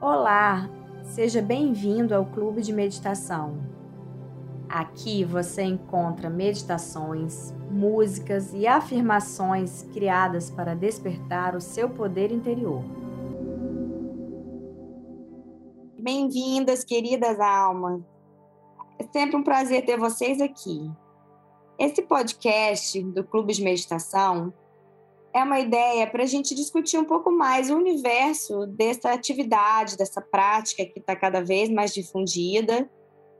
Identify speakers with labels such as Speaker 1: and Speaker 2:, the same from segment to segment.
Speaker 1: Olá, seja bem-vindo ao Clube de Meditação. Aqui você encontra meditações, músicas e afirmações criadas para despertar o seu poder interior. Bem-vindas, queridas almas. É sempre um prazer ter vocês aqui. Esse podcast do Clube de Meditação é uma ideia para a gente discutir um pouco mais o universo dessa atividade, dessa prática que está cada vez mais difundida,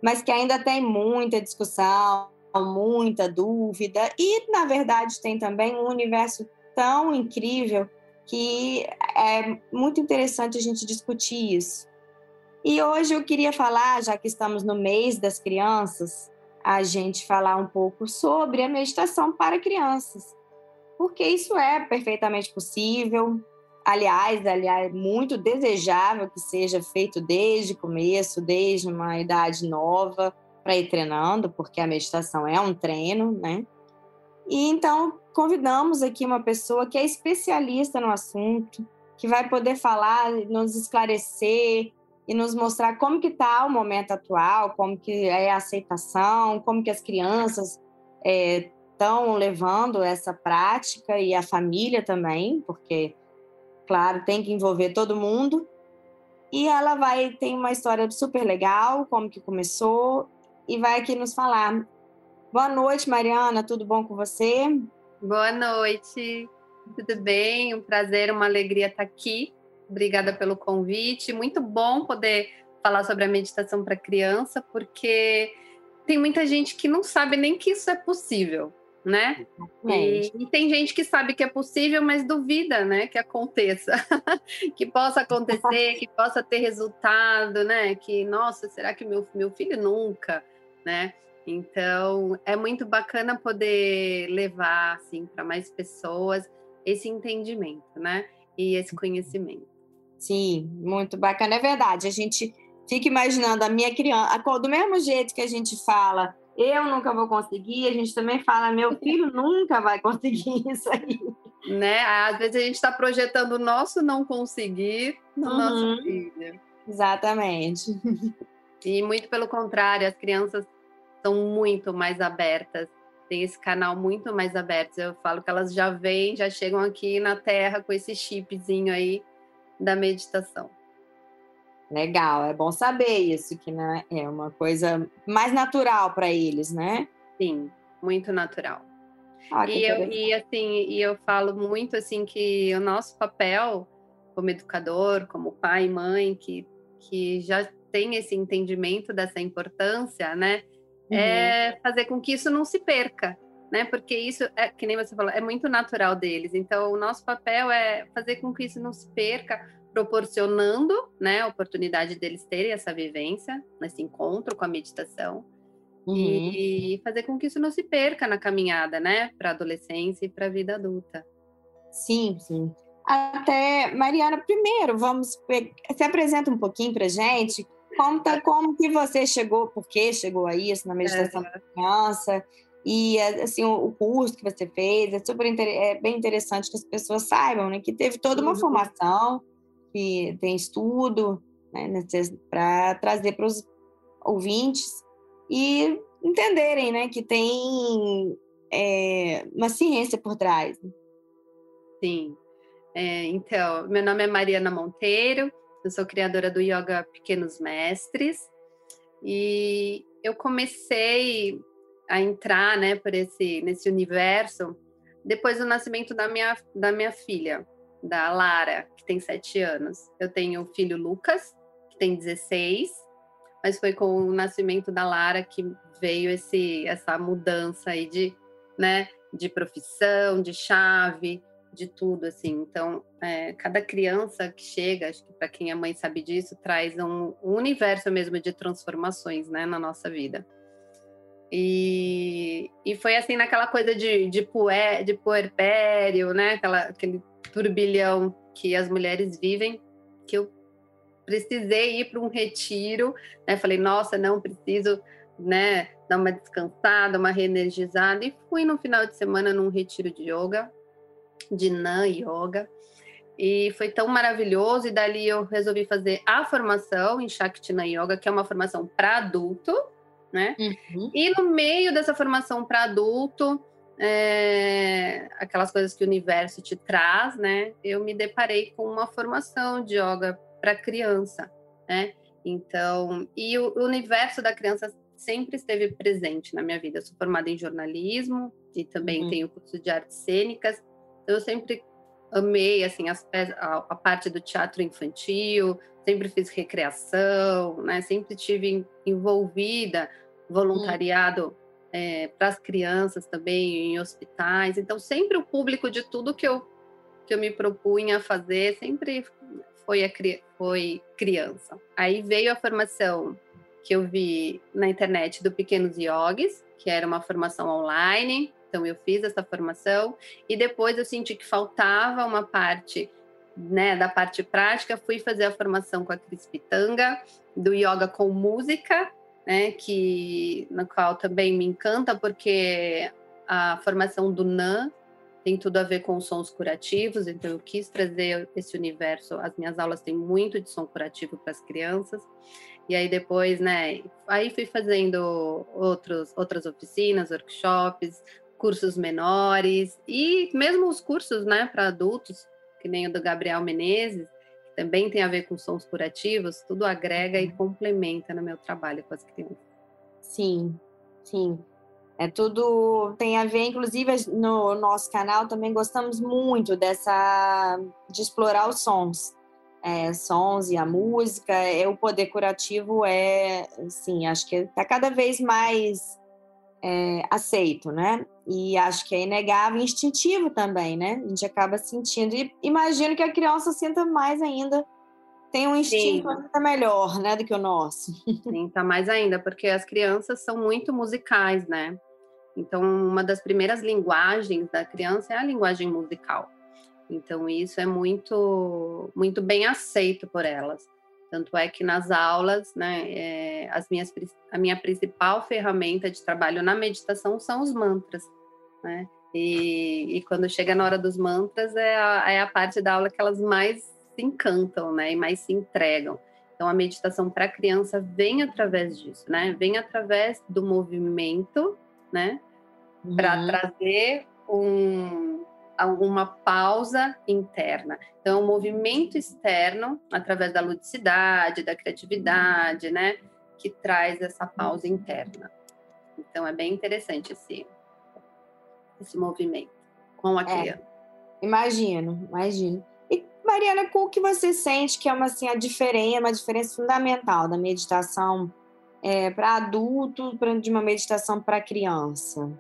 Speaker 1: mas que ainda tem muita discussão, muita dúvida, e, na verdade, tem também um universo tão incrível que é muito interessante a gente discutir isso. E hoje eu queria falar, já que estamos no mês das crianças, a gente falar um pouco sobre a meditação para crianças porque isso é perfeitamente possível. Aliás, aliás, muito desejável que seja feito desde o começo, desde uma idade nova, para ir treinando, porque a meditação é um treino, né? E então convidamos aqui uma pessoa que é especialista no assunto, que vai poder falar, nos esclarecer e nos mostrar como que está o momento atual, como que é a aceitação, como que as crianças é, estão levando essa prática e a família também, porque, claro, tem que envolver todo mundo. E ela vai tem uma história super legal, como que começou, e vai aqui nos falar. Boa noite, Mariana, tudo bom com você?
Speaker 2: Boa noite, tudo bem? Um prazer, uma alegria estar aqui. Obrigada pelo convite. Muito bom poder falar sobre a meditação para criança, porque tem muita gente que não sabe nem que isso é possível né? E, e, tem gente que sabe que é possível, mas duvida, né, que aconteça, que possa acontecer, que possa ter resultado, né? Que nossa, será que meu meu filho nunca, né? Então é muito bacana poder levar assim para mais pessoas esse entendimento, né? E esse uhum. conhecimento.
Speaker 1: Sim, muito bacana, é verdade. A gente fica imaginando a minha criança, do mesmo jeito que a gente fala eu nunca vou conseguir, a gente também fala, meu filho nunca vai conseguir isso aí.
Speaker 2: Né? Às vezes a gente está projetando o nosso não conseguir no uhum. nosso filho.
Speaker 1: Exatamente.
Speaker 2: E muito pelo contrário, as crianças são muito mais abertas, tem esse canal muito mais aberto. Eu falo que elas já vêm, já chegam aqui na Terra com esse chipzinho aí da meditação.
Speaker 1: Legal, é bom saber isso, que né, é uma coisa mais natural para eles, né?
Speaker 2: Sim, muito natural. Ah, e, eu, e assim, e eu falo muito assim que o nosso papel como educador, como pai e mãe, que, que já tem esse entendimento dessa importância, né? É uhum. É fazer com que isso não se perca, né? Porque isso é, que nem você falou, é muito natural deles. Então, o nosso papel é fazer com que isso não se perca, proporcionando né, a oportunidade deles terem essa vivência, esse encontro com a meditação, uhum. e fazer com que isso não se perca na caminhada, né, para a adolescência e para a vida adulta.
Speaker 1: Sim, sim. Até, Mariana, primeiro, vamos se apresenta um pouquinho para gente, conta como que você chegou, por que chegou a isso na meditação é. criança, e assim o curso que você fez é super é bem interessante que as pessoas saibam né que teve toda uma uhum. formação que tem estudo né, para trazer para os ouvintes e entenderem né, que tem é, uma ciência por trás. Né.
Speaker 2: Sim. É, então, meu nome é Mariana Monteiro, eu sou criadora do Yoga Pequenos Mestres e eu comecei a entrar né, por esse, nesse universo depois do nascimento da minha, da minha filha da Lara, que tem sete anos. Eu tenho o filho Lucas, que tem 16, mas foi com o nascimento da Lara que veio esse, essa mudança aí de, né, de profissão, de chave, de tudo, assim. Então, é, cada criança que chega, acho que para quem é mãe sabe disso, traz um, um, universo mesmo de transformações, né, na nossa vida. E, e foi assim naquela coisa de, de, puer, de puerpério, né, aquela, aquele turbilhão que as mulheres vivem, que eu precisei ir para um retiro, né? Falei, nossa, não preciso, né, dar uma descansada, uma reenergizada e fui no final de semana num retiro de yoga, de Nan Yoga. E foi tão maravilhoso, e dali eu resolvi fazer a formação em Shaktina Yoga, que é uma formação para adulto, né? Uhum. E no meio dessa formação para adulto, é, aquelas coisas que o universo te traz, né? Eu me deparei com uma formação de yoga para criança, né? Então, e o, o universo da criança sempre esteve presente na minha vida. Eu sou formada em jornalismo e também uhum. tenho curso de artes cênicas. Então, eu sempre amei assim as, a, a, parte do teatro infantil, sempre fiz recreação, né? Sempre tive envolvida voluntariado hum. É, para as crianças também em hospitais. Então sempre o público de tudo que eu que eu me propunha a fazer sempre foi a foi criança. Aí veio a formação que eu vi na internet do Pequenos Yogis, que era uma formação online então eu fiz essa formação e depois eu senti que faltava uma parte, né, da parte prática, fui fazer a formação com a Cris Pitanga do yoga com música, né, que na qual também me encanta porque a formação do NAN tem tudo a ver com sons curativos, então eu quis trazer esse universo. As minhas aulas têm muito de som curativo para as crianças. E aí depois, né, aí fui fazendo outros, outras oficinas, workshops, cursos menores e mesmo os cursos, né, para adultos, que nem o do Gabriel Menezes, também tem a ver com sons curativos, tudo agrega e uhum. complementa no meu trabalho com as crianças.
Speaker 1: Sim, sim. É tudo tem a ver, inclusive no nosso canal também gostamos muito dessa de explorar os sons, é, sons e a música. É o poder curativo é, sim, acho que está cada vez mais é, aceito, né? E acho que é inegável, instintivo também, né? A gente acaba sentindo. E imagino que a criança sinta mais ainda, tem um instinto Sim. ainda melhor, né, do que o nosso.
Speaker 2: Sim, tá mais ainda, porque as crianças são muito musicais, né? Então, uma das primeiras linguagens da criança é a linguagem musical. Então, isso é muito, muito bem aceito por elas. Tanto é que nas aulas, né, é, as minhas, a minha principal ferramenta de trabalho na meditação são os mantras, né? E, e quando chega na hora dos mantras é a, é a parte da aula que elas mais se encantam, né, e mais se entregam. Então a meditação para a criança vem através disso, né? Vem através do movimento, né? Para uhum. trazer um, alguma pausa interna. Então, o movimento externo, através da ludicidade, da criatividade, né, que traz essa pausa interna. Então, é bem interessante esse, esse movimento com a é, criança.
Speaker 1: Imagino, imagino. E, Mariana, qual que você sente que é uma, assim, a diferença, uma diferença fundamental da meditação é, para adulto pra, de uma meditação para criança?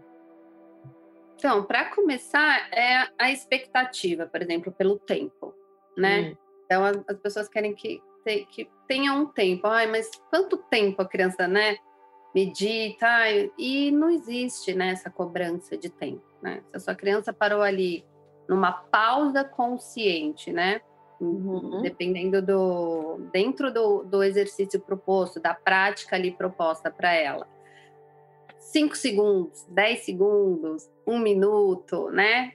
Speaker 2: Então, para começar, é a expectativa, por exemplo, pelo tempo, né? Hum. Então, as, as, pessoas querem que, que tenha um tempo. Ai, mas quanto tempo a criança, né? Medita, e não existe né, essa cobrança de tempo, né? Se a sua criança parou ali numa pausa consciente, né? Uhum. Dependendo do. dentro do, do exercício proposto, da prática ali proposta para ela 5 segundos, 10 segundos, um minuto, né?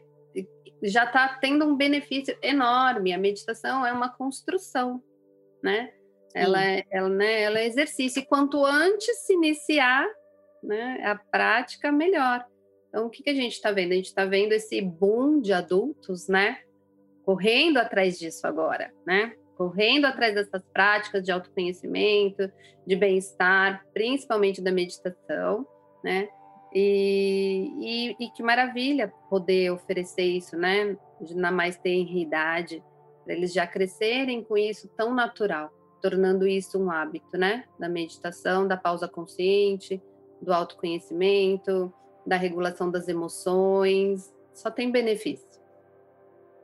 Speaker 2: Já está tendo um benefício enorme. A meditação é uma construção, né? Ela é, ela, né, ela é exercício. E quanto antes se iniciar né, a prática, melhor. Então, o que, que a gente está vendo? A gente está vendo esse boom de adultos, né? Correndo atrás disso agora, né? Correndo atrás dessas práticas de autoconhecimento, de bem-estar, principalmente da meditação né? E, e, e, que maravilha poder oferecer isso, né? Na mais tenridade, para eles já crescerem com isso tão natural, tornando isso um hábito, né? Da meditação, da pausa consciente, do autoconhecimento, da regulação das emoções, só tem benefício.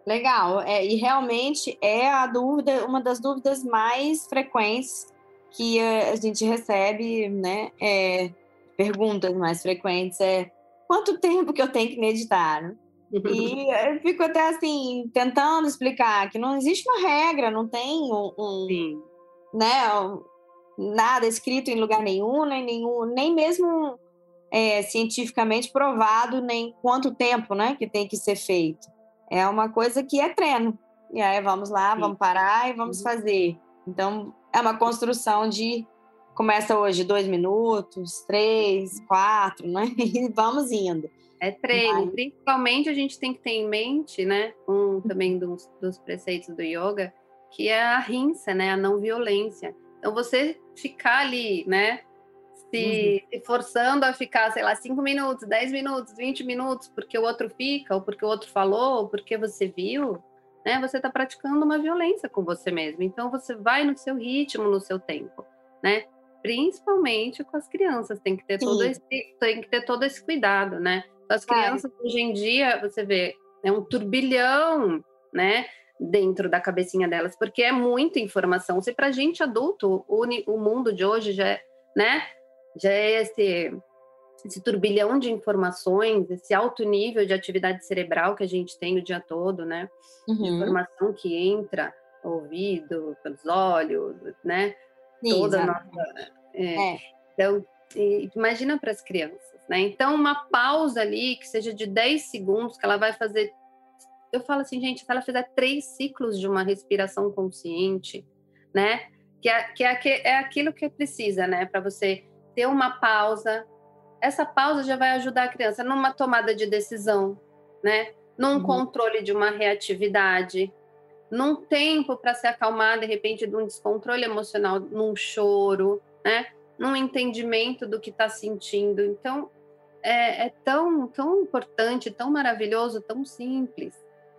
Speaker 1: Legal, é, e realmente é a dúvida, uma das dúvidas mais frequentes que a gente recebe, né? É, perguntas mais frequentes é quanto tempo que eu tenho que meditar? E eu fico até assim, tentando explicar que não existe uma regra, não tem um, um né, um, nada escrito em lugar nenhum, nem, nenhum, nem mesmo é, cientificamente provado, nem quanto tempo né, que tem que ser feito. É uma coisa que é treino. e aí vamos lá, Sim. vamos parar e vamos uhum. fazer. Então, é uma construção de começa hoje dois minutos, três, quatro, né? E vamos indo.
Speaker 2: É treino. Vai. Principalmente a gente tem que ter em mente, né? Um também dos, dos preceitos do yoga, que é a rinça, né? A não violência. Então você ficar ali, né? Se, uhum. forçando a ficar, sei lá, cinco minutos, dez minutos, vinte minutos, porque o outro fica, ou porque o outro falou, ou porque você viu, né? Você está praticando uma violência com você mesmo. Então você vai no seu ritmo, no seu tempo, né? Principalmente com as crianças, tem que ter todo esse, tem que ter todo esse cuidado, né? As crianças hoje em dia, você vê, é um turbilhão, né? Dentro da cabecinha delas, porque é muita informação. Se para gente adulto, o, o mundo de hoje já é, né? Já é esse esse turbilhão de informações, esse alto nível de atividade cerebral que a gente tem o dia todo, né? Uhum. Informação que entra ouvido, pelos olhos, né? Toda a nossa. É. É. Então, imagina para as crianças, né? Então, uma pausa ali, que seja de 10 segundos, que ela vai fazer. Eu falo assim, gente, se ela fizer três ciclos de uma respiração consciente, né? Que é, que é, é aquilo que precisa, né? Para você ter uma pausa, essa pausa já vai ajudar a criança numa tomada de decisão, né? Num uhum. controle de uma reatividade, num tempo para se acalmar de repente de um descontrole emocional, num choro, né? Num entendimento do que está sentindo. Então é, é, tão tão importante, tão maravilhoso, tão simples,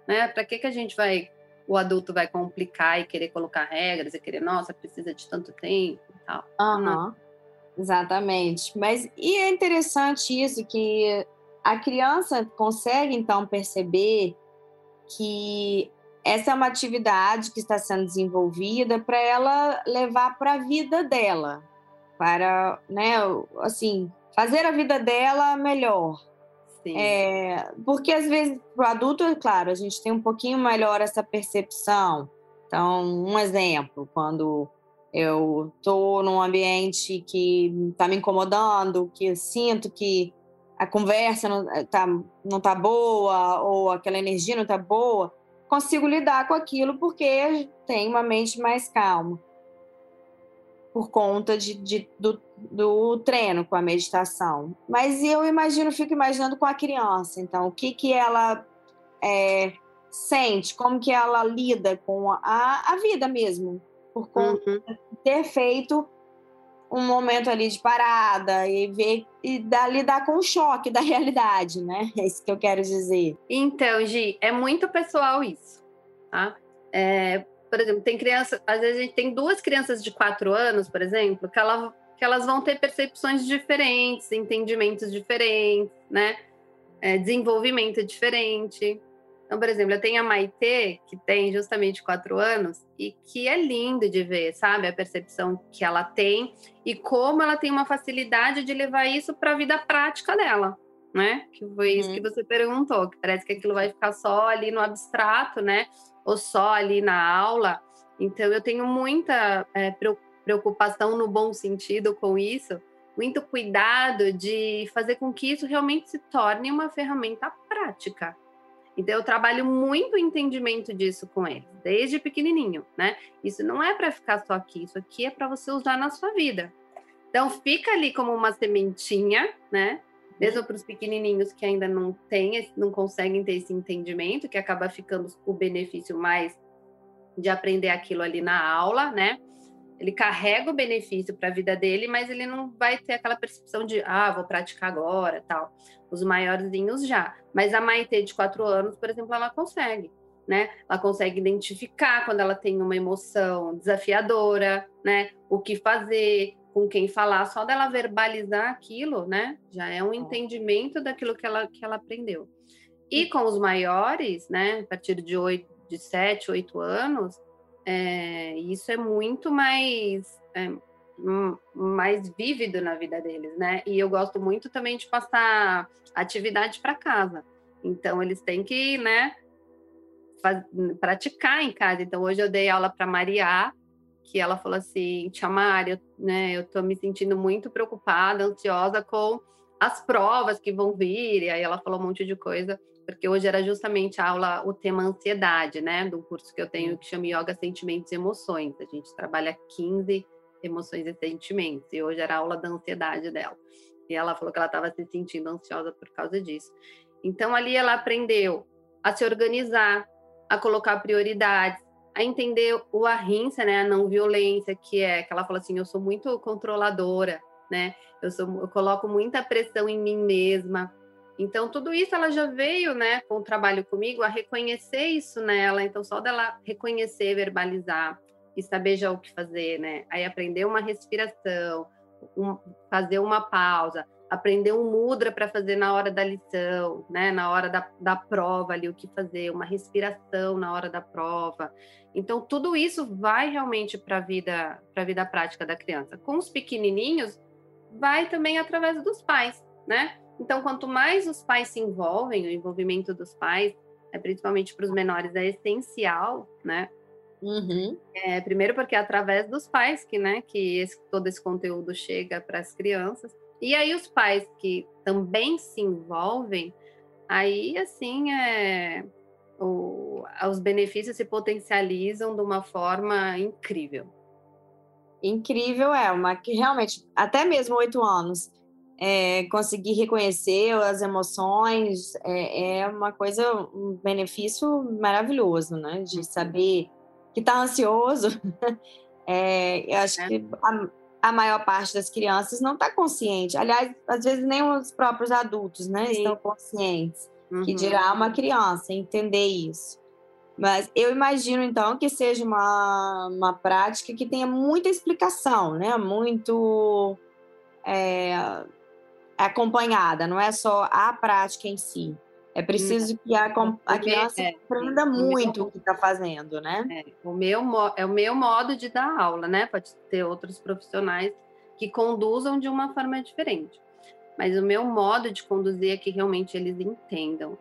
Speaker 2: né? Para que que a gente vai o adulto vai complicar e querer colocar regras e querer, nossa, precisa de tanto tempo e tal.
Speaker 1: Uhum. Exatamente. Mas e é interessante isso que a criança consegue então perceber que essa é uma atividade que está sendo desenvolvida para ela levar para a vida dela, para, né, assim, fazer a vida dela melhor. É, porque às vezes para o adulto, é claro, a gente tem um pouquinho melhor essa percepção. Então, um exemplo, quando eu estou num ambiente que está me incomodando, que eu sinto que a conversa não está não tá boa ou aquela energia não está boa, consigo lidar com aquilo porque tenho uma mente mais calma. Por conta de, de do, do treino com a meditação. Mas eu imagino, fico imaginando com a criança. Então, o que, que ela é, sente, como que ela lida com a, a vida mesmo por conta uhum. de ter feito um momento ali de parada e ver e dar, lidar com o choque da realidade, né? É isso que eu quero dizer.
Speaker 2: Então, Gi, é muito pessoal isso, tá? É, por exemplo, tem criança, às vezes a gente tem duas crianças de quatro anos, por exemplo, que, ela, que elas vão ter percepções diferentes, entendimentos diferentes, né? É, desenvolvimento diferente. Então, por exemplo, eu tenho a Maitê, que tem justamente quatro anos, e que é lindo de ver, sabe? A percepção que ela tem e como ela tem uma facilidade de levar isso para a vida prática dela, né? Que foi isso uhum. que você perguntou, que parece que aquilo vai ficar só ali no abstrato, né? Ou só ali na aula. Então, eu tenho muita é, preocupação no bom sentido com isso, muito cuidado de fazer com que isso realmente se torne uma ferramenta prática então eu trabalho muito o entendimento disso com eles, desde pequenininho, né? Isso não é para ficar só aqui, isso aqui é para você usar na sua vida. Então fica ali como uma sementinha, né? Mesmo para os pequenininhos que ainda não têm, não conseguem ter esse entendimento, que acaba ficando o benefício mais de aprender aquilo ali na aula, né? Ele carrega o benefício para a vida dele, mas ele não vai ter aquela percepção de, ah, vou praticar agora, tal. Os maiorzinhos já. Mas a Maite de quatro anos, por exemplo, ela consegue, né? Ela consegue identificar quando ela tem uma emoção desafiadora, né? O que fazer, com quem falar, só dela verbalizar aquilo, né? Já é um entendimento daquilo que ela, que ela aprendeu. E com os maiores, né? A partir de oito, de sete, oito anos, é, isso é muito mais é, mais vívido na vida deles, né? E eu gosto muito também de passar atividade para casa. Então eles têm que, né, faz, praticar em casa. Então hoje eu dei aula para Maria, que ela falou assim, Tia Mari, eu, né, eu tô me sentindo muito preocupada, ansiosa com as provas que vão vir. E aí ela falou um monte de coisa. Porque hoje era justamente a aula, o tema ansiedade, né? Do curso que eu tenho que chama Yoga Sentimentos e Emoções. A gente trabalha 15 emoções e sentimentos, e hoje era a aula da ansiedade dela. E ela falou que ela estava se sentindo ansiosa por causa disso. Então ali ela aprendeu a se organizar, a colocar prioridades, a entender o arrinça, né, a não violência, que é que ela fala assim, eu sou muito controladora, né? Eu sou eu coloco muita pressão em mim mesma. Então tudo isso ela já veio, né, com o trabalho comigo a reconhecer isso nela, então só dela reconhecer, verbalizar e saber já o que fazer, né? Aí aprender uma respiração, um, fazer uma pausa, aprender um mudra para fazer na hora da lição, né? Na hora da, da prova ali, o que fazer, uma respiração na hora da prova. Então, tudo isso vai realmente para a vida, para a vida prática da criança. Com os pequenininhos, vai também através dos pais, né? Então, quanto mais os pais se envolvem, o envolvimento dos pais, é, principalmente para os menores, é essencial, né? Uhum. É, primeiro porque é através dos pais que, né, que esse, todo esse conteúdo chega para as crianças. E aí os pais que também se envolvem, aí assim é o, os benefícios se potencializam de uma forma incrível.
Speaker 1: Incrível é uma que realmente até mesmo oito anos é, conseguir reconhecer as emoções é, é, uma coisa um benefício maravilhoso, né? De uhum. saber que está ansioso. é, eu acho é. que a, a maior parte das crianças não está consciente. Aliás, às vezes nem os próprios adultos né, estão conscientes. Uhum. Que dirá uma criança entender isso. Mas eu imagino, então, que seja uma, uma prática que tenha muita explicação, né? Muito é, acompanhada, não é só a prática em si. É preciso que a, a criança é, aprenda muito o, que está fazendo, né?
Speaker 2: É, o meu, é o meu modo de dar aula, né? Pode ter outros profissionais que conduzam de uma forma diferente. Mas o meu modo de conduzir é que realmente eles entendam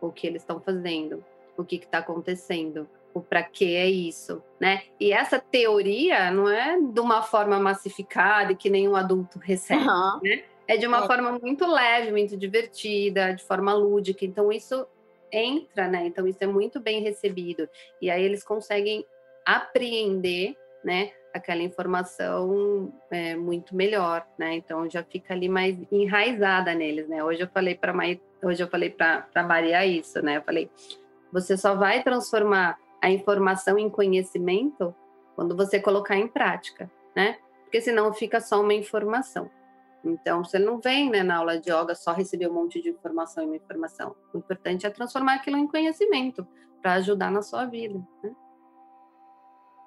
Speaker 2: o que eles estão fazendo, o que está acontecendo, o para que é isso, né? E essa teoria não é de uma forma massificada e que nenhum adulto recebe, uhum. né? É de uma é. forma muito leve, muito divertida, de forma lúdica. Então, isso entra, né? Então, isso é muito bem recebido. E aí eles conseguem apreender, né? Aquela informação é, muito melhor, né? Então já fica ali mais enraizada neles, né? Hoje eu falei para hoje eu falei para Maria isso, né? Eu falei, você só vai transformar a informação em conhecimento quando você colocar em prática, né? Porque senão fica só uma informação. Então, você não vem né, na aula de yoga só receber um monte de informação e uma informação. O importante é transformar aquilo em conhecimento para ajudar na sua vida. Né?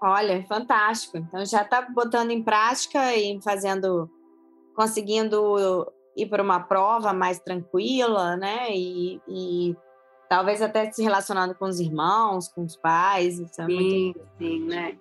Speaker 1: Olha, fantástico. Então já está botando em prática e fazendo, conseguindo ir para uma prova mais tranquila, né? E, e, talvez até se relacionando com os irmãos, com os pais. Isso
Speaker 2: é sim, muito... sim, né?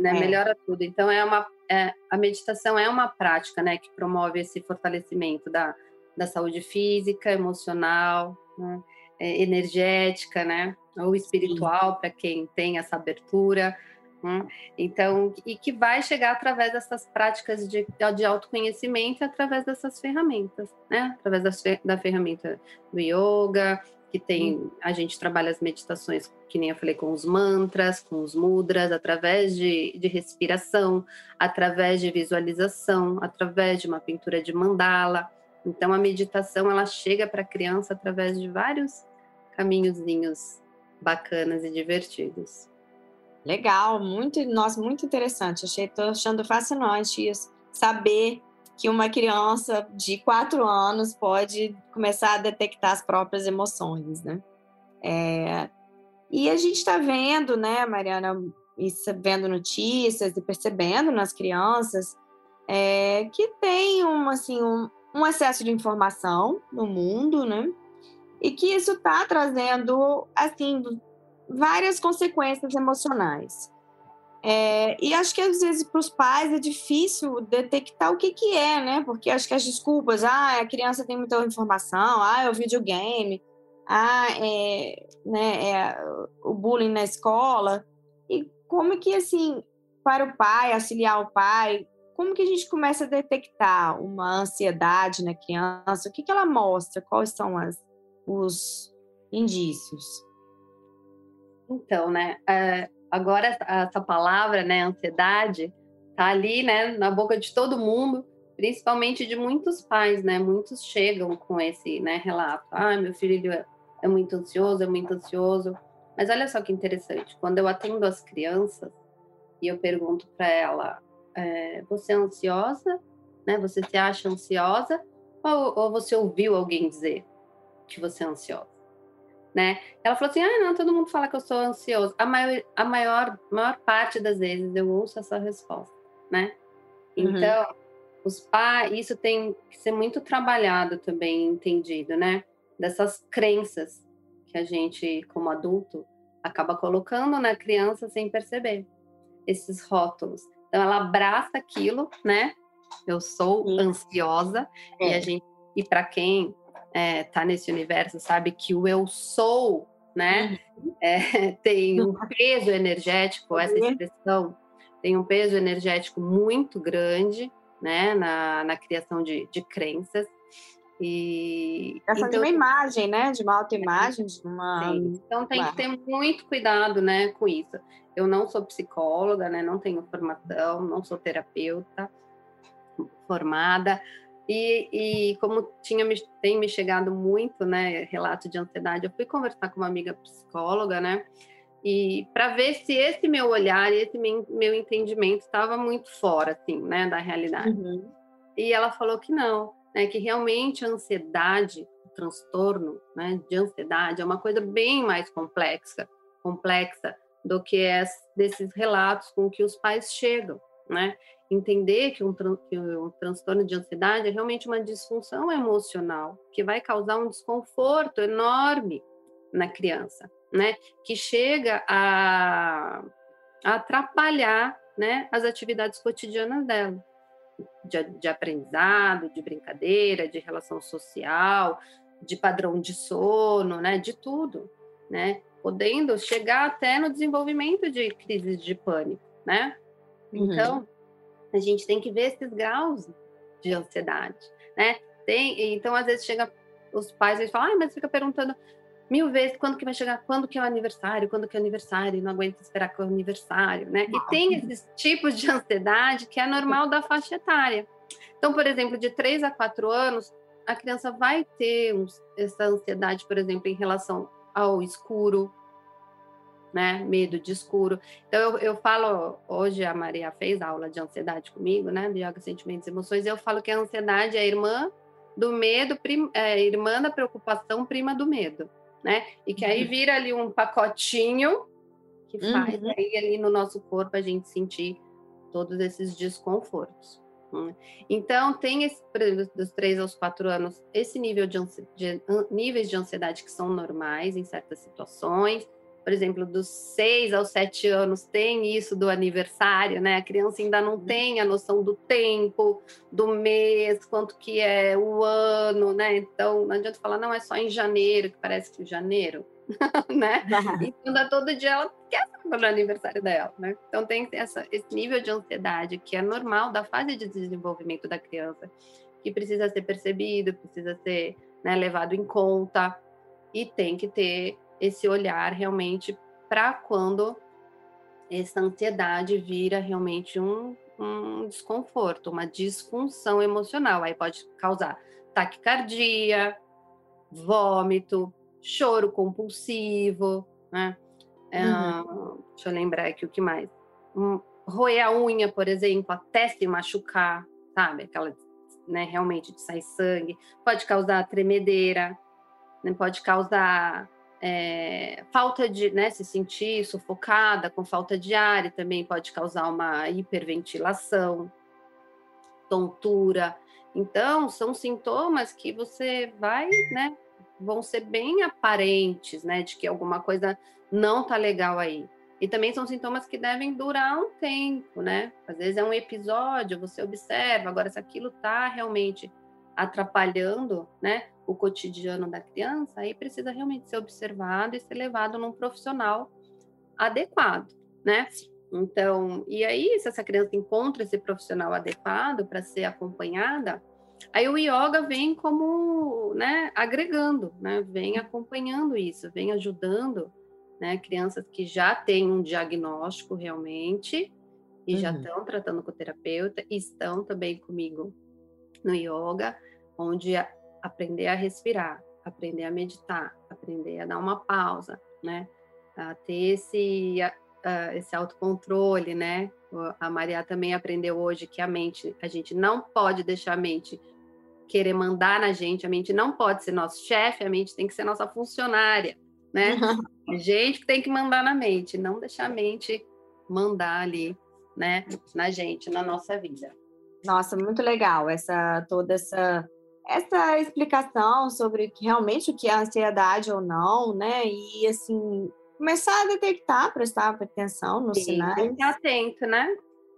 Speaker 2: Né? É. Melhora tudo. Então é uma é, a meditação é uma prática, né, que promove esse fortalecimento da, da saúde física, emocional, né, é, energética, né, ou espiritual para quem tem essa abertura. Né? Então, e que vai chegar através dessas práticas de, de autoconhecimento, através dessas ferramentas, né? Através da, da ferramenta do yoga, que tem hum. a gente trabalha as meditações, que nem eu falei, com os mantras, com os mudras, através de, de respiração, através de visualização, através de uma pintura de mandala. Então a meditação ela chega para a criança através de vários caminhozinhos bacanas e divertidos.
Speaker 1: Legal, muito, nossa, muito interessante. Achei, tô achando fascinante isso. Saber que uma criança de quatro anos pode começar a detectar as próprias emoções, né? É, e a gente está vendo, né, Mariana, vendo notícias e percebendo nas crianças é, que tem um, assim, um, um excesso de informação no mundo, né? E que isso está trazendo, assim, várias consequências emocionais. É, e acho que às vezes para os pais é difícil detectar o que, que é, né? Porque acho que as desculpas, ah, a criança tem muita informação, ah, é o videogame, ah, é, né, é o bullying na escola. E como que, assim, para o pai, auxiliar o pai, como que a gente começa a detectar uma ansiedade na criança? O que, que ela mostra? Quais são as, os, indícios?
Speaker 2: Então, né, é, agora essa palavra, né, ansiedade, tá ali, né, na boca de todo mundo, principalmente de muitos pais, né? Muitos chegam com esse, né, relato. Ah, meu filho é, é muito ansioso, é muito ansioso. Mas olha só que interessante, quando eu atendo as crianças e eu pergunto para ela, é, você é ansiosa? Né? Você se acha ansiosa? Ou, ou você ouviu alguém dizer que você é ansiosa? Né? Ela falou assim: ah, não, todo mundo fala que eu sou ansioso. A maior, a maior, maior parte das vezes eu ouço essa resposta, né? Uhum. Então, uhum. os pais, isso tem que ser muito trabalhado também, entendido, né? Dessas crenças que a gente, como adulto, acaba colocando na criança sem perceber esses rótulos. Então, ela abraça aquilo, né? Eu sou Sim. ansiosa é. e a gente e para quem é, nesse universo sabe que o eu sou, né, uhum. é, tem um peso energético, essa uhum. expressão tem um peso energético muito grande, né, na, na criação de, de crenças. E,
Speaker 1: Essa então, de uma imagem, né? De uma autoimagem, de uma.
Speaker 2: Sim. Então tem que ter muito cuidado, né, com isso. Eu não sou psicóloga, né? Não tenho formação, não sou terapeuta formada. E, e como tinha tem me chegado muito, né, relato de ansiedade, eu fui conversar com uma amiga psicóloga, né, e para ver se esse meu olhar, esse meu, meu entendimento estava muito fora, assim, né, da realidade. Uhum. E ela falou que não, né, que realmente a ansiedade, o transtorno, né, de ansiedade é uma coisa bem mais complexa, complexa do que es, desses relatos com que os pais chegam, né? Entender que um, que um transtorno de ansiedade é realmente uma disfunção emocional que vai causar um desconforto enorme na criança, né? Que chega a, a atrapalhar, né, as atividades cotidianas dela, de, de aprendizado, de brincadeira, de relação social, de padrão de sono, né, de tudo, né? Podendo chegar até no desenvolvimento de crises de pânico, né? Uhum. A gente tem que ver esses graus de ansiedade, né? Tem, então, às vezes, chega os pais e falam, ah, mas fica perguntando mil vezes quando que vai chegar, quando que é o aniversário, quando que é o aniversário, não aguenta esperar que é o aniversário, né? E tem esses tipos de ansiedade que é normal da faixa etária. Então, por exemplo, de 3 a 4 anos, a criança vai ter essa ansiedade, por exemplo, em relação ao escuro, né? Medo de escuro. Então, eu, eu falo, hoje a Maria fez aula de ansiedade comigo, né? De yoga, sentimentos e emoções, eu falo que a ansiedade é a irmã do medo, prim, é, irmã da preocupação, prima do medo, né? E que aí uhum. vira ali um pacotinho que faz uhum. aí ali no nosso corpo a gente sentir todos esses desconfortos. Né? Então, tem esse, dos 3 aos 4 anos, esse nível de, de, níveis de ansiedade que são normais em certas situações, por exemplo, dos seis aos sete anos tem isso do aniversário, né? A criança ainda não uhum. tem a noção do tempo, do mês, quanto que é o ano, né? Então, não adianta falar, não, é só em janeiro, que parece que janeiro, né? Então, dá todo dia ela quer saber o aniversário dela, né? Então, tem essa, esse nível de ansiedade que é normal da fase de desenvolvimento da criança, que precisa ser percebido, precisa ser né, levado em conta e tem que ter esse olhar realmente para quando essa ansiedade vira realmente um, um desconforto, uma disfunção emocional. Aí pode causar taquicardia, vômito, choro compulsivo, né? É, uhum. deixa eu lembrar aqui o que mais. Um, roer a unha, por exemplo, até se machucar, sabe? Aquela, né, realmente de sair sangue. Pode causar tremedeira, né? pode causar é, falta de né, se sentir sufocada com falta de ar e também pode causar uma hiperventilação, tontura. Então, são sintomas que você vai, né, vão ser bem aparentes, né, de que alguma coisa não tá legal aí. E também são sintomas que devem durar um tempo, né? Às vezes é um episódio, você observa, agora se aquilo tá realmente atrapalhando, né, o cotidiano da criança, aí precisa realmente ser observado e ser levado num profissional adequado, né? Então, e aí, se essa criança encontra esse profissional adequado para ser acompanhada, Aí o yoga vem como, né, agregando, né, vem acompanhando isso, vem ajudando, né, crianças que já têm um diagnóstico realmente e uhum. já estão tratando com o terapeuta, estão também comigo no yoga, onde aprender a respirar, aprender a meditar, aprender a dar uma pausa, né, a ter esse a, esse autocontrole, né? A Maria também aprendeu hoje que a mente, a gente não pode deixar a mente querer mandar na gente, a mente não pode ser nosso chefe, a mente tem que ser nossa funcionária, né? A gente que tem que mandar na mente, não deixar a mente mandar ali, né, na gente, na nossa vida.
Speaker 1: Nossa, muito legal essa toda essa essa explicação sobre realmente o que é ansiedade ou não, né? E assim, começar a detectar, prestar atenção nos Sim, sinais.
Speaker 2: Ficar atento, né?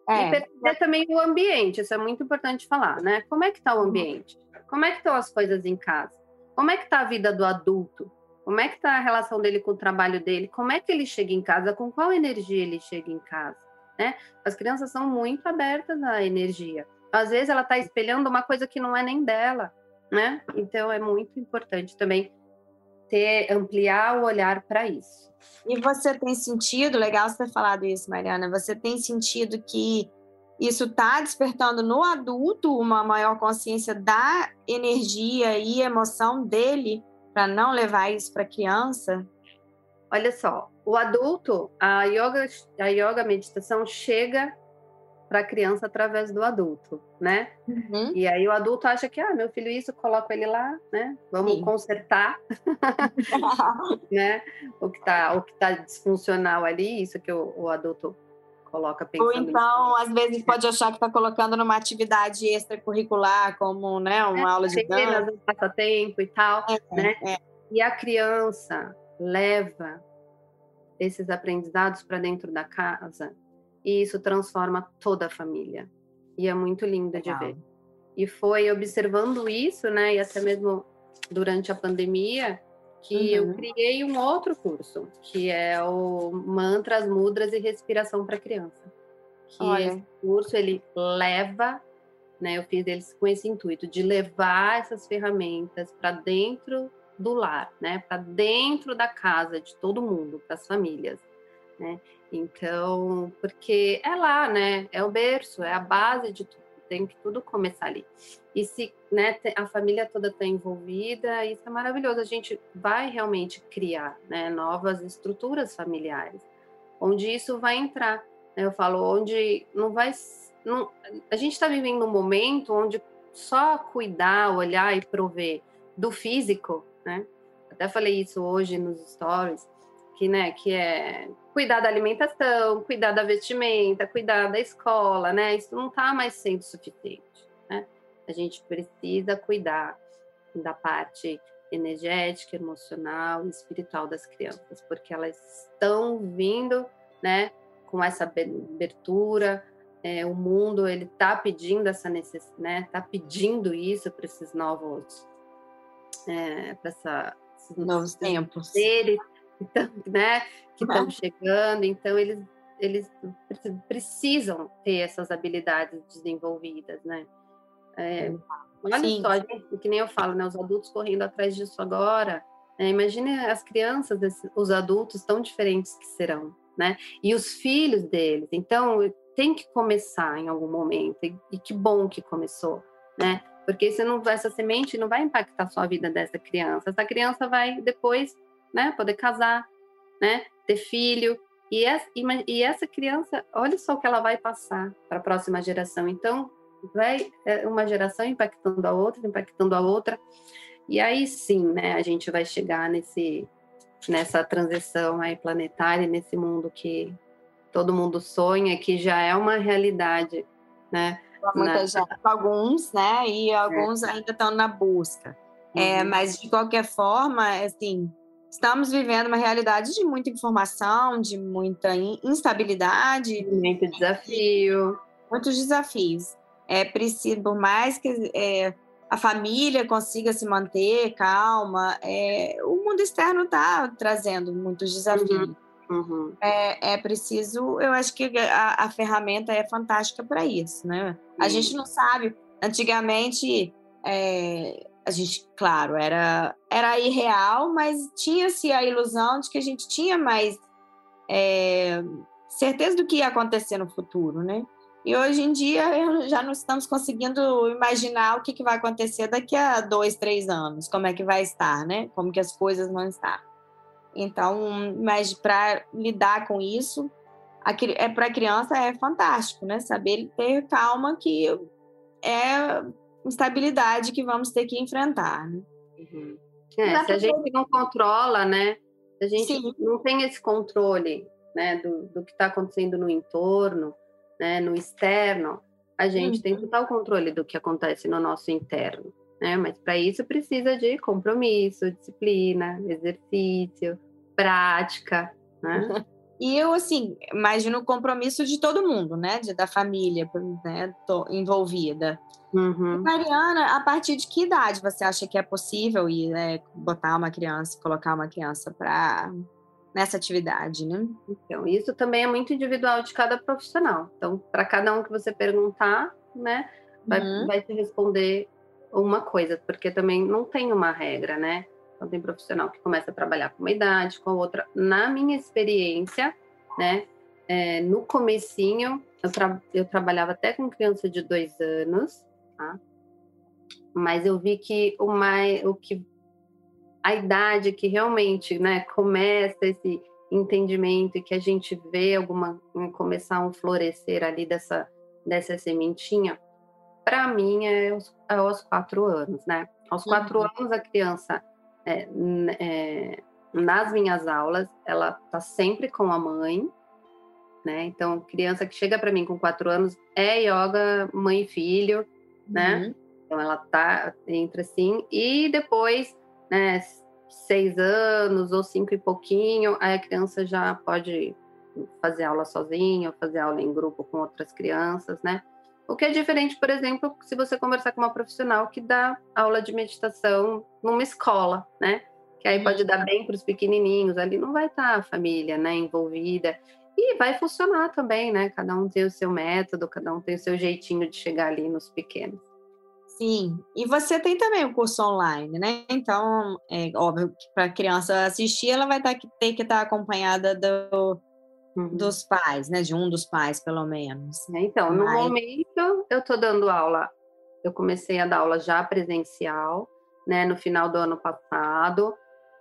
Speaker 2: É. E perceber também o ambiente, isso é muito importante falar, né? Como é que está o uhum. ambiente? Como é que estão as coisas em casa? Como é que está a vida do adulto? Como é que está a relação dele com o trabalho dele? Como é que ele chega em casa? Com qual energia ele chega em casa? Né? As crianças são muito abertas à energia. Às vezes ela está espelhando uma coisa que não é nem dela, né? Então é muito importante também ter ampliar o olhar para isso.
Speaker 1: E você tem sentido, legal você ter falado isso, Mariana, você tem sentido que isso está despertando no adulto uma maior consciência da energia e emoção dele para não levar isso para a criança?
Speaker 2: Olha só, o adulto, a yoga, a yoga meditação chega para a criança através do adulto, né? Uhum. E aí o adulto acha que, ah, meu filho isso, coloco ele lá, né? Vamos Sim. consertar, né? O que está o que tá disfuncional ali, isso que o, o adulto coloca pensando.
Speaker 1: Ou então, às vezes, pode achar que está colocando numa atividade extracurricular, como né, uma é, aula de dança.
Speaker 2: Passatempo e tal, é, né? É. E a criança leva esses aprendizados para dentro da casa e isso transforma toda a família. E é muito lindo Legal. de ver. E foi observando isso, né, e até mesmo durante a pandemia, que uhum. eu criei um outro curso, que é o Mantras, Mudras e Respiração para Criança. Que Olha. esse curso ele leva, né, eu fiz eles com esse intuito de levar essas ferramentas para dentro do lar, né, para dentro da casa de todo mundo, para as famílias, né? Então, porque é lá, né? É o berço, é a base de tudo tem que tudo começar ali. E se né, a família toda está envolvida, isso é maravilhoso. A gente vai realmente criar né, novas estruturas familiares, onde isso vai entrar. Né? Eu falo, onde não vai. Não, a gente está vivendo um momento onde só cuidar, olhar e prover do físico, né? Até falei isso hoje nos stories, que, né, que é cuidar da alimentação, cuidar da vestimenta, cuidar da escola, né? Isso não está mais sendo suficiente, né? A gente precisa cuidar da parte energética, emocional e espiritual das crianças, porque elas estão vindo, né, com essa abertura, é, o mundo ele está pedindo essa necessidade, né, está pedindo isso para esses novos, é, para essa
Speaker 1: novos tempos,
Speaker 2: seres né, que estão chegando, então eles, eles precisam ter essas habilidades desenvolvidas, né? É, olha Sim. só, gente, que nem eu falo, né, os adultos correndo atrás disso agora, né, imagine as crianças, os adultos tão diferentes que serão, né? E os filhos deles, então tem que começar em algum momento, e, e que bom que começou, né? Porque você não, essa semente não vai impactar só a vida dessa criança. Essa criança vai depois né? Poder casar, né? Ter filho. E essa, e essa criança, olha só o que ela vai passar para a próxima geração. Então, vai é, uma geração impactando a outra, impactando a outra. E aí sim, né, a gente vai chegar nesse nessa transição aí planetária, nesse mundo que todo mundo sonha, que já é uma realidade, né?
Speaker 1: Muita na... gente, alguns, né? E alguns é. ainda estão na busca. É, uhum. É, mas de qualquer forma, assim, Estamos vivendo uma realidade de muita informação, de muita instabilidade.
Speaker 2: Muito desafio.
Speaker 1: Muitos desafios. É preciso, por mais que é, a família consiga se manter calma, é, o mundo externo está trazendo muitos desafios. Uhum. Uhum. É, é, preciso, eu acho que a, a ferramenta é fantástica para isso, né? A gente não sabe. Antigamente é, a gente, claro, era, era irreal, mas tinha-se a ilusão de que a gente tinha mais é, certeza do que ia acontecer no futuro, né? E hoje em dia já não estamos conseguindo imaginar o que, que vai acontecer daqui a dois, três anos, como é que vai estar, né? Como que as coisas vão estar. Então, mas para lidar com isso, é para a criança é fantástico, né? Saber ter calma que é instabilidade que vamos ter que enfrentar. Né?
Speaker 2: Uhum. É, se a gente não controla, né? Se a gente Sim. não tem esse controle, né, do, do que está acontecendo no entorno, né, no externo, a gente uhum. tem total controle do que acontece no nosso interno, né? Mas para isso precisa de compromisso, disciplina, exercício, prática, né?
Speaker 1: E eu, assim, imagino o compromisso de todo mundo, né? De, da família né? Tô envolvida. Uhum. Mariana, a partir de que idade você acha que é possível ir né, botar uma criança, colocar uma criança para nessa atividade, né?
Speaker 2: Então, isso também é muito individual de cada profissional. Então, para cada um que você perguntar, né, vai, uhum. vai te responder uma coisa, porque também não tem uma regra, né? Então, tem profissional que começa a trabalhar com uma idade, com outra. Na minha experiência, né, é, no comecinho, eu, tra eu trabalhava até com criança de dois anos, tá? Mas eu vi que o, mais, o que a idade que realmente, né, começa esse entendimento e que a gente vê alguma começar um florescer ali dessa dessa sementinha, para mim é aos, é aos, quatro anos, né? Aos quatro uhum. anos a criança é, é, nas minhas aulas, ela tá sempre com a mãe, né? Então, criança que chega para mim com quatro anos é yoga mãe e filho, né? Uhum. Então, ela tá entre assim e depois, né? Seis anos ou cinco e pouquinho, aí a criança já pode fazer aula sozinha, fazer aula em grupo com outras crianças, né? O que é diferente, por exemplo, se você conversar com uma profissional que dá aula de meditação numa escola, né? Que aí pode dar uhum. bem para os pequenininhos, ali não vai estar tá a família, né, envolvida. E vai funcionar também, né? Cada um tem o seu método, cada um tem o seu jeitinho de chegar ali nos pequenos.
Speaker 1: Sim, e você tem também o curso online, né? Então, é óbvio que para a criança assistir, ela vai tá, ter que estar tá acompanhada do, uhum. dos pais, né? De um dos pais, pelo menos.
Speaker 2: É, então, no Mas... momento, eu estou dando aula, eu comecei a dar aula já presencial, né? No final do ano passado,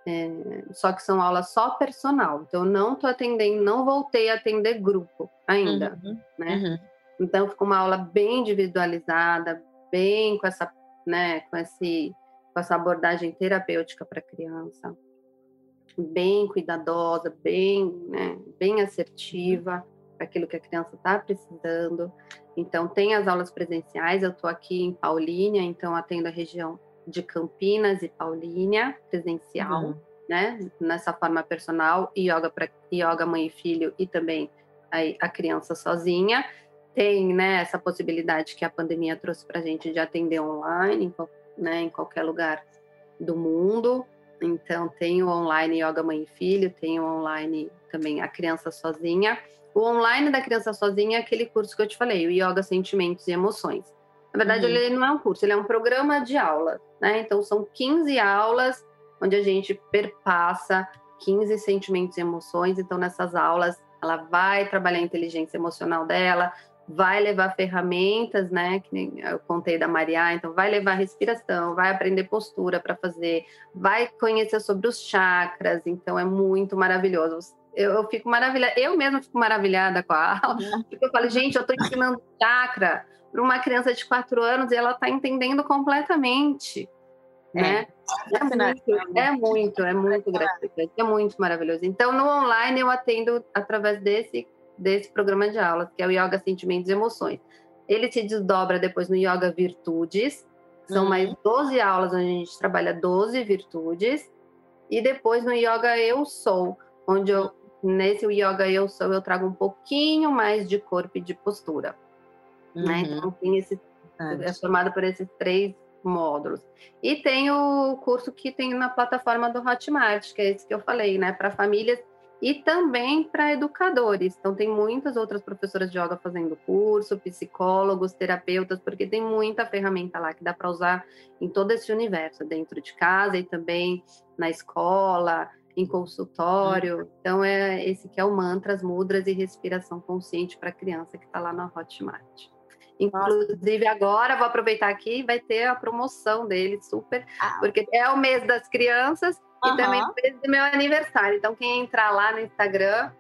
Speaker 2: é, só que são aulas só personal. Então, eu não estou atendendo, não voltei a atender grupo ainda, uhum. né? Uhum. Então, ficou uma aula bem individualizada, bem com essa, né? Com esse, com essa abordagem terapêutica para criança bem cuidadosa, bem, né, bem assertiva para aquilo que a criança está precisando. Então, tem as aulas presenciais, eu estou aqui em Paulínia, então atendo a região de Campinas e Paulínia, presencial, uhum. né, nessa forma personal, yoga para yoga mãe e filho e também a, a criança sozinha. Tem, né, essa possibilidade que a pandemia trouxe para a gente de atender online, né, em qualquer lugar do mundo. Então, tem o online Yoga Mãe e Filho, tem o online também A Criança Sozinha. O online da Criança Sozinha é aquele curso que eu te falei, o Yoga Sentimentos e Emoções. Na verdade, uhum. ele não é um curso, ele é um programa de aula, né? Então, são 15 aulas onde a gente perpassa 15 sentimentos e emoções. Então, nessas aulas, ela vai trabalhar a inteligência emocional dela, vai levar ferramentas, né? Que nem eu contei da Maria, então vai levar respiração, vai aprender postura para fazer, vai conhecer sobre os chakras, então é muito maravilhoso. Eu, eu fico maravilhada, eu mesma fico maravilhada com a aula, uhum. porque eu falo, gente, eu estou ensinando chakra para uma criança de quatro anos e ela está entendendo completamente. É. Né? É muito, é muito, é muito gratificante, é muito maravilhoso. Então, no online, eu atendo através desse desse programa de aulas, que é o Yoga Sentimentos e Emoções. Ele se desdobra depois no Yoga Virtudes, são uhum. mais 12 aulas onde a gente trabalha 12 virtudes, e depois no Yoga Eu Sou, onde eu, nesse Yoga Eu Sou eu trago um pouquinho mais de corpo e de postura. Né? Uhum. Né? Então tem esse, é formado por esses três módulos. E tem o curso que tem na plataforma do Hotmart, que é esse que eu falei, né? Para famílias e também para educadores. Então, tem muitas outras professoras de yoga fazendo curso, psicólogos, terapeutas, porque tem muita ferramenta lá que dá para usar em todo esse universo, dentro de casa e também na escola, em consultório. Uhum. Então, é esse que é o Mantras, Mudras e Respiração Consciente para criança que está lá na Hotmart. Inclusive, agora vou aproveitar aqui, vai ter a promoção dele, super, ah. porque é o mês das crianças uhum. e também mês do meu aniversário. Então, quem entrar lá no Instagram,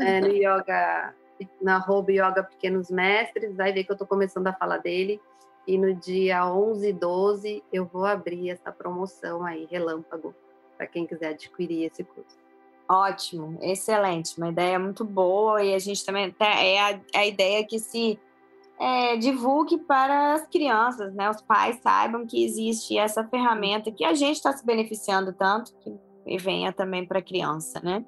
Speaker 2: é, no yoga, na arroba yoga pequenos mestres, vai ver que eu estou começando a falar dele. E no dia 11 e 12 eu vou abrir essa promoção aí, relâmpago, para quem quiser adquirir esse curso.
Speaker 1: Ótimo, excelente, uma ideia muito boa e a gente também é a, a ideia que se é, divulgue para as crianças, né? Os pais saibam que existe essa ferramenta que a gente está se beneficiando tanto que venha também para a criança, né?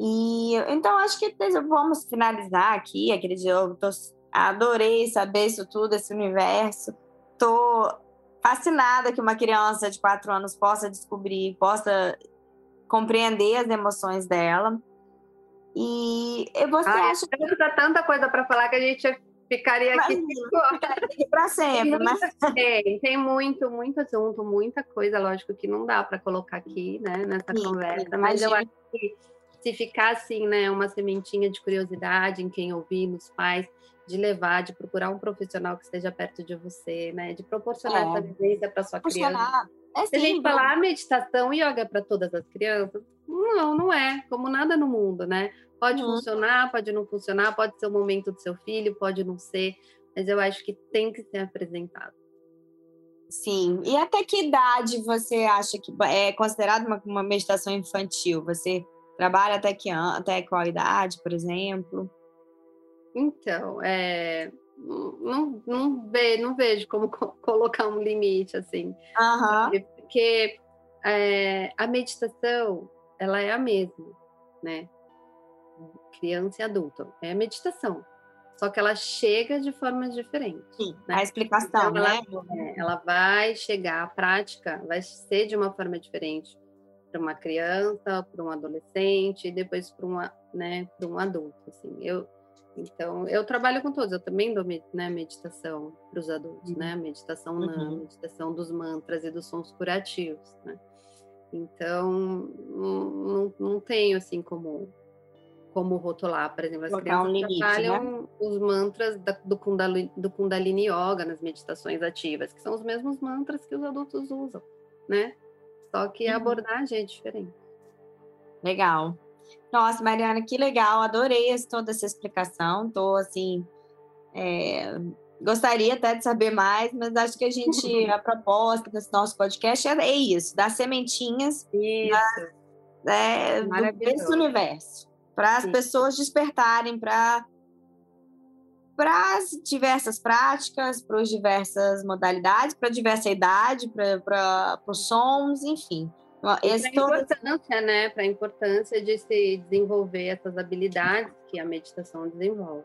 Speaker 1: E então acho que vamos finalizar aqui. Acredito, eu tô, adorei saber isso tudo, esse universo. Tô fascinada que uma criança de quatro anos possa descobrir, possa compreender as emoções dela. E você ah, acha
Speaker 2: que tanta coisa para falar que a gente Ficaria aqui,
Speaker 1: para sempre, mas
Speaker 2: tem, tem muito, muito assunto, muita coisa, lógico que não dá para colocar aqui, né, nessa sim, conversa, sim, mas eu acho que se ficar assim, né, uma sementinha de curiosidade em quem ouvir, nos pais, de levar, de procurar um profissional que esteja perto de você, né, de proporcionar é. essa vivência para sua criança. É se a gente falar meditação e yoga para todas as crianças, não, não é, como nada no mundo, né? Pode uhum. funcionar, pode não funcionar, pode ser o momento do seu filho, pode não ser, mas eu acho que tem que ser apresentado.
Speaker 1: Sim. E até que idade você acha que é considerado uma, uma meditação infantil? Você trabalha até que até qual idade, por exemplo?
Speaker 2: Então, é, não, não, ve, não vejo como colocar um limite assim,
Speaker 1: uhum.
Speaker 2: porque é, a meditação ela é a mesma, né? criança e adulto. É a meditação. Só que ela chega de formas diferentes.
Speaker 1: Sim, né? a explicação, então,
Speaker 2: né? Ela, ela vai chegar, a prática vai ser de uma forma diferente para uma criança, para um adolescente e depois para uma, né, para um adulto. Assim, eu, então, eu trabalho com todos. Eu também dou né, meditação para os adultos, uhum. né? Meditação uhum. meditação dos mantras e dos sons curativos, né? Então, não, não tenho assim como como rotular, por exemplo, as Colocar crianças um limite, trabalham né? os mantras da, do, Kundalini, do Kundalini Yoga nas meditações ativas, que são os mesmos mantras que os adultos usam, né? Só que a uhum. abordagem é diferente.
Speaker 1: Legal. Nossa, Mariana, que legal, adorei toda essa explicação. Tô assim, é, gostaria até de saber mais, mas acho que a gente, a proposta desse nosso podcast é, é isso, dar sementinhas
Speaker 2: isso.
Speaker 1: É, desse universo para as pessoas despertarem para para as diversas práticas, para as diversas modalidades, para diversa idade, para os sons, enfim.
Speaker 2: Esse para a importância, né? Para a importância de se desenvolver essas habilidades que a meditação desenvolve.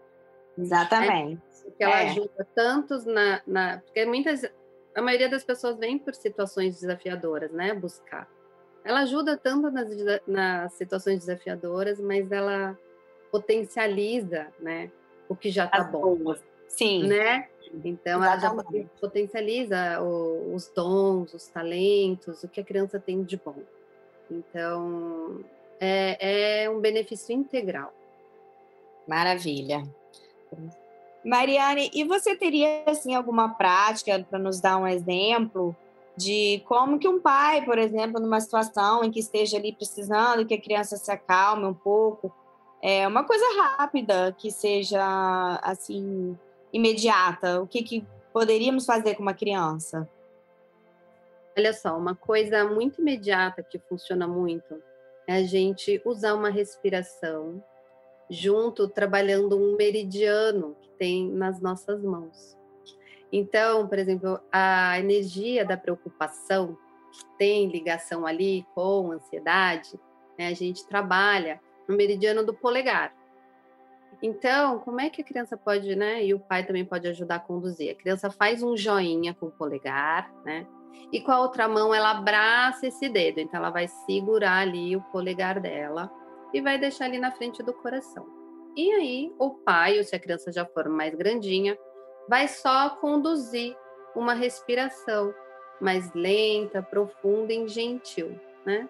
Speaker 1: Exatamente.
Speaker 2: É, porque ela é. ajuda tantos na, na. Porque muitas. A maioria das pessoas vem por situações desafiadoras, né? Buscar. Ela ajuda tanto nas, nas situações desafiadoras, mas ela potencializa, né, o que já está bom. Boas.
Speaker 1: Sim.
Speaker 2: Né? Então, Exatamente. ela já potencializa os dons, os talentos, o que a criança tem de bom. Então, é, é um benefício integral.
Speaker 1: Maravilha. Mariane, e você teria assim alguma prática para nos dar um exemplo de como que um pai, por exemplo, numa situação em que esteja ali precisando que a criança se acalme um pouco, é uma coisa rápida, que seja assim imediata, o que, que poderíamos fazer com uma criança?
Speaker 2: Olha só, uma coisa muito imediata que funciona muito é a gente usar uma respiração junto, trabalhando um meridiano que tem nas nossas mãos. Então, por exemplo, a energia da preocupação, que tem ligação ali com ansiedade, né, a gente trabalha no meridiano do polegar. Então, como é que a criança pode, né? E o pai também pode ajudar a conduzir. A criança faz um joinha com o polegar, né? E com a outra mão ela abraça esse dedo. Então, ela vai segurar ali o polegar dela e vai deixar ali na frente do coração. E aí, o pai, ou se a criança já for mais grandinha, vai só conduzir uma respiração mais lenta, profunda e gentil, né?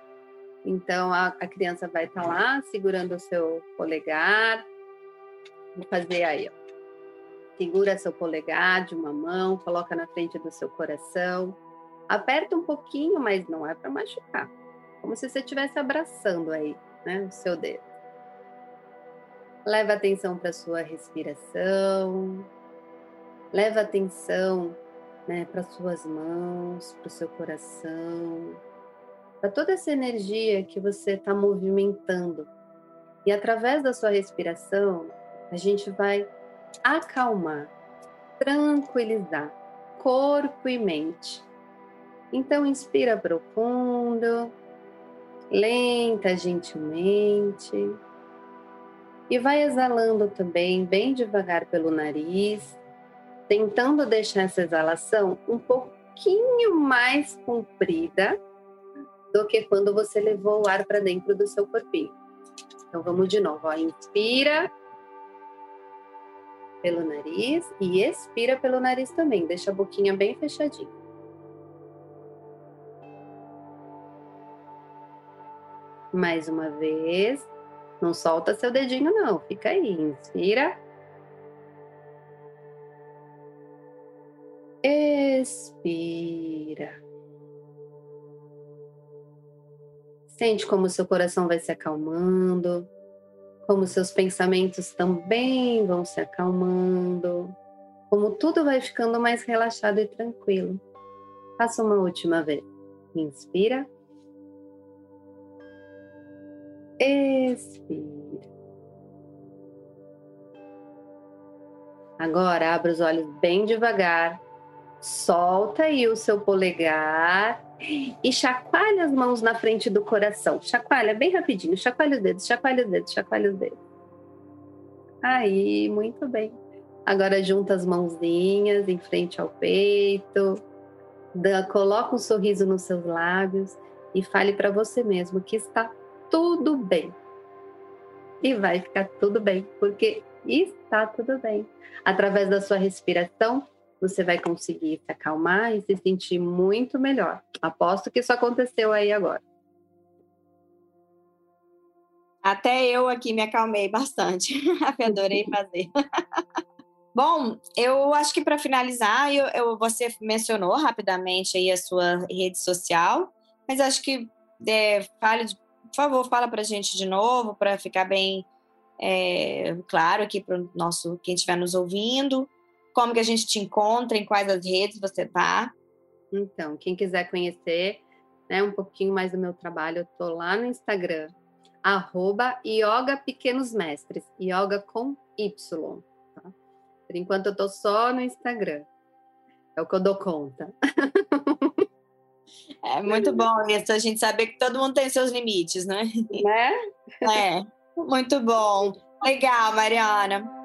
Speaker 2: Então a, a criança vai estar tá lá segurando o seu polegar. Vou fazer aí, ó. Segura seu polegar de uma mão, coloca na frente do seu coração. Aperta um pouquinho, mas não é para machucar. Como se você estivesse abraçando aí, né, o seu dedo. Leva atenção para sua respiração. Leva atenção né, para suas mãos, para o seu coração, para toda essa energia que você está movimentando. E através da sua respiração, a gente vai acalmar, tranquilizar corpo e mente. Então, inspira profundo, lenta, gentilmente. E vai exalando também, bem devagar pelo nariz, tentando deixar essa exalação um pouquinho mais comprida do que quando você levou o ar para dentro do seu corpinho. Então vamos de novo, ó. inspira pelo nariz e expira pelo nariz também, deixa a boquinha bem fechadinha. Mais uma vez, não solta seu dedinho não, fica aí, inspira. Expira. Sente como seu coração vai se acalmando, como seus pensamentos também vão se acalmando, como tudo vai ficando mais relaxado e tranquilo. Faça uma última vez. Inspira. Expira. Agora abra os olhos bem devagar Solta aí o seu polegar e chacoalha as mãos na frente do coração. Chacoalha bem rapidinho, chacoalha os dedos, chacoalha os dedos, chacoalha os dedos. Aí, muito bem. Agora junta as mãozinhas em frente ao peito, dá, coloca um sorriso nos seus lábios e fale para você mesmo que está tudo bem. E vai ficar tudo bem, porque está tudo bem. Através da sua respiração, você vai conseguir se acalmar e se sentir muito melhor. Aposto que isso aconteceu aí agora.
Speaker 1: Até eu aqui me acalmei bastante. Adorei fazer. Bom, eu acho que para finalizar, eu, eu, você mencionou rapidamente aí a sua rede social, mas acho que é, fale, por favor, fala para a gente de novo para ficar bem é, claro aqui para o nosso quem estiver nos ouvindo como que a gente te encontra, em quais as redes você tá.
Speaker 2: Então, quem quiser conhecer né, um pouquinho mais do meu trabalho, eu tô lá no Instagram, arroba Yoga Pequenos Mestres, Yoga com Y. Tá? Por enquanto eu tô só no Instagram. É o que eu dou conta.
Speaker 1: É muito bom isso, a gente saber que todo mundo tem seus limites, né?
Speaker 2: Né?
Speaker 1: É, muito bom. Legal, Mariana.